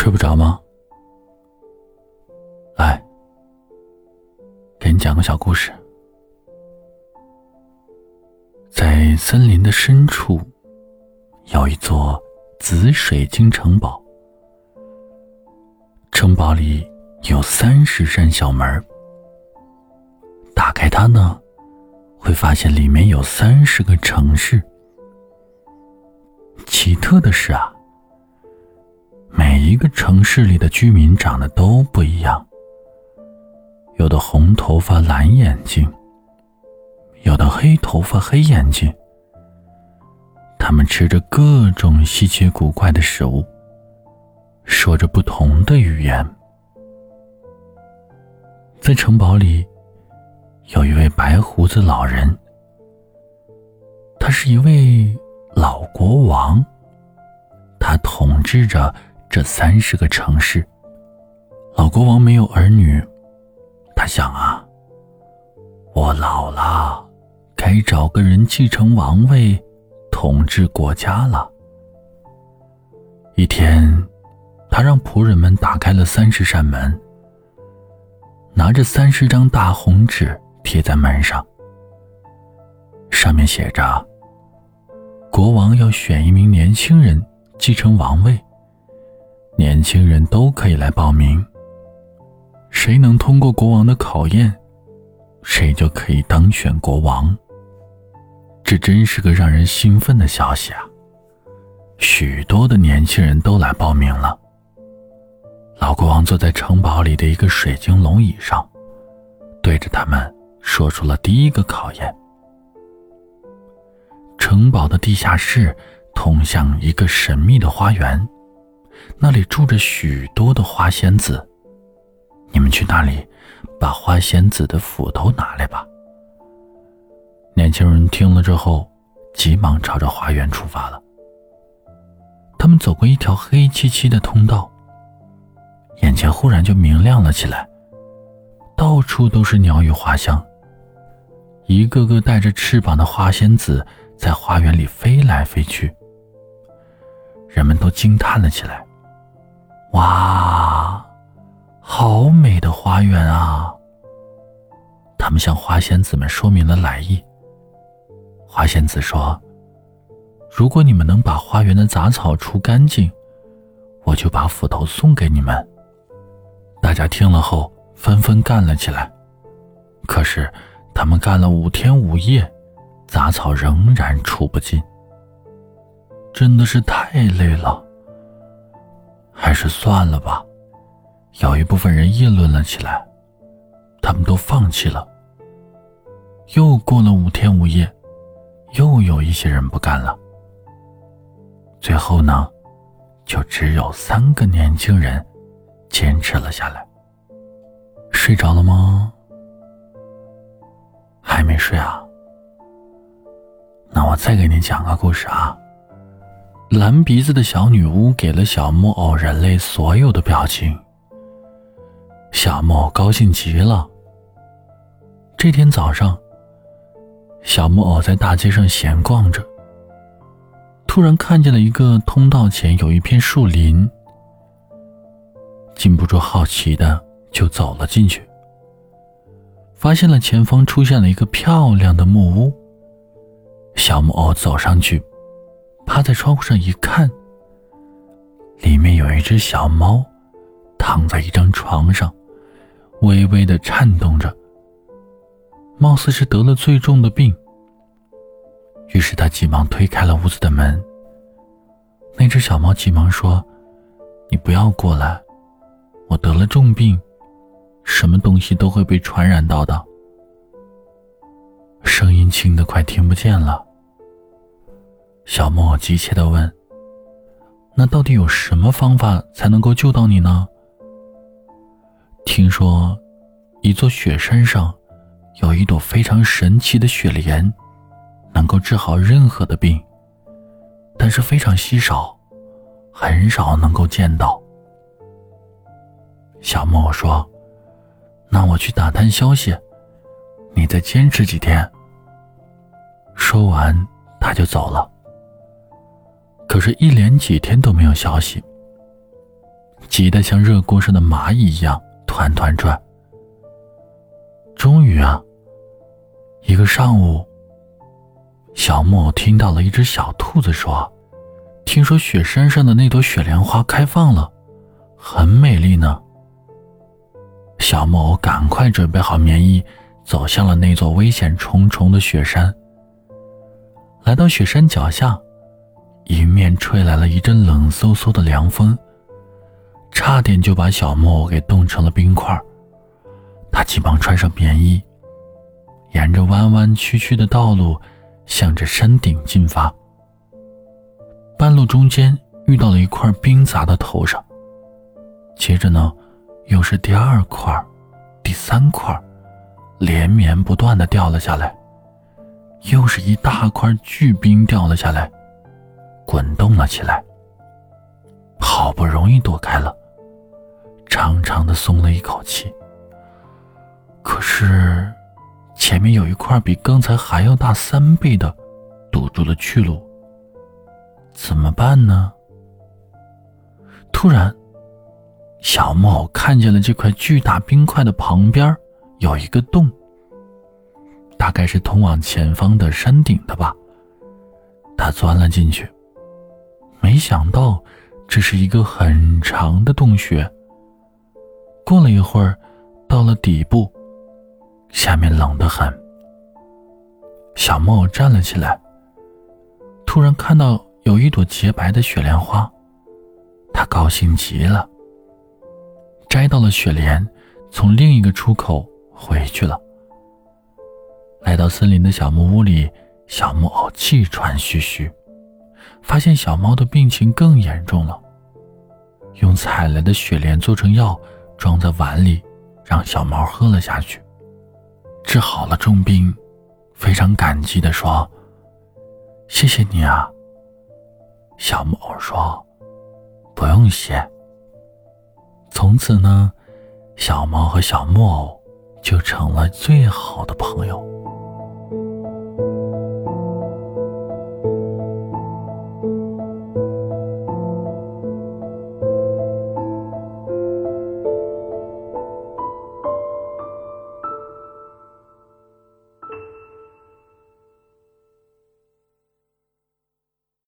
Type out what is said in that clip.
睡不着吗？来，给你讲个小故事。在森林的深处，有一座紫水晶城堡。城堡里有三十扇小门打开它呢，会发现里面有三十个城市。奇特的是啊。一个城市里的居民长得都不一样，有的红头发蓝眼睛，有的黑头发黑眼睛。他们吃着各种稀奇古怪的食物，说着不同的语言。在城堡里，有一位白胡子老人，他是一位老国王，他统治着。这三十个城市，老国王没有儿女，他想啊，我老了，该找个人继承王位，统治国家了。一天，他让仆人们打开了三十扇门，拿着三十张大红纸贴在门上，上面写着：“国王要选一名年轻人继承王位。”年轻人都可以来报名。谁能通过国王的考验，谁就可以当选国王。这真是个让人兴奋的消息啊！许多的年轻人都来报名了。老国王坐在城堡里的一个水晶龙椅上，对着他们说出了第一个考验。城堡的地下室通向一个神秘的花园。那里住着许多的花仙子，你们去那里，把花仙子的斧头拿来吧。年轻人听了之后，急忙朝着花园出发了。他们走过一条黑漆漆的通道，眼前忽然就明亮了起来，到处都是鸟语花香，一个个带着翅膀的花仙子在花园里飞来飞去，人们都惊叹了起来。哇，好美的花园啊！他们向花仙子们说明了来意。花仙子说：“如果你们能把花园的杂草除干净，我就把斧头送给你们。”大家听了后纷纷干了起来。可是他们干了五天五夜，杂草仍然除不尽，真的是太累了。还是算了吧，有一部分人议论了起来，他们都放弃了。又过了五天五夜，又有一些人不干了。最后呢，就只有三个年轻人坚持了下来。睡着了吗？还没睡啊？那我再给你讲个故事啊。蓝鼻子的小女巫给了小木偶人类所有的表情。小木偶高兴极了。这天早上，小木偶在大街上闲逛着，突然看见了一个通道前有一片树林，禁不住好奇的就走了进去，发现了前方出现了一个漂亮的木屋。小木偶走上去。趴在窗户上一看，里面有一只小猫，躺在一张床上，微微的颤动着，貌似是得了最重的病。于是他急忙推开了屋子的门。那只小猫急忙说：“你不要过来，我得了重病，什么东西都会被传染到的。”声音轻的快听不见了。小莫急切的问：“那到底有什么方法才能够救到你呢？”听说，一座雪山上，有一朵非常神奇的雪莲，能够治好任何的病，但是非常稀少，很少能够见到。小莫说：“那我去打探消息，你再坚持几天。”说完，他就走了。可是，一连几天都没有消息。急得像热锅上的蚂蚁一样团团转。终于啊，一个上午，小木偶听到了一只小兔子说：“听说雪山上的那朵雪莲花开放了，很美丽呢。”小木偶赶快准备好棉衣，走向了那座危险重重的雪山。来到雪山脚下，迎面吹来了一阵冷飕飕的凉风，差点就把小木偶给冻成了冰块。他急忙穿上棉衣，沿着弯弯曲曲的道路，向着山顶进发。半路中间遇到了一块冰砸到头上，接着呢。又是第二块，第三块，连绵不断的掉了下来。又是一大块巨冰掉了下来，滚动了起来。好不容易躲开了，长长的松了一口气。可是，前面有一块比刚才还要大三倍的，堵住了去路。怎么办呢？突然。小木偶看见了这块巨大冰块的旁边有一个洞，大概是通往前方的山顶的吧。他钻了进去，没想到这是一个很长的洞穴。过了一会儿，到了底部，下面冷得很。小木偶站了起来，突然看到有一朵洁白的雪莲花，他高兴极了。摘到了雪莲，从另一个出口回去了。来到森林的小木屋里，小木偶气喘吁吁，发现小猫的病情更严重了。用采来的雪莲做成药，装在碗里，让小猫喝了下去，治好了重病，非常感激的说：“谢谢你啊。”小木偶说：“不用谢。”从此呢，小猫和小木偶就成了最好的朋友。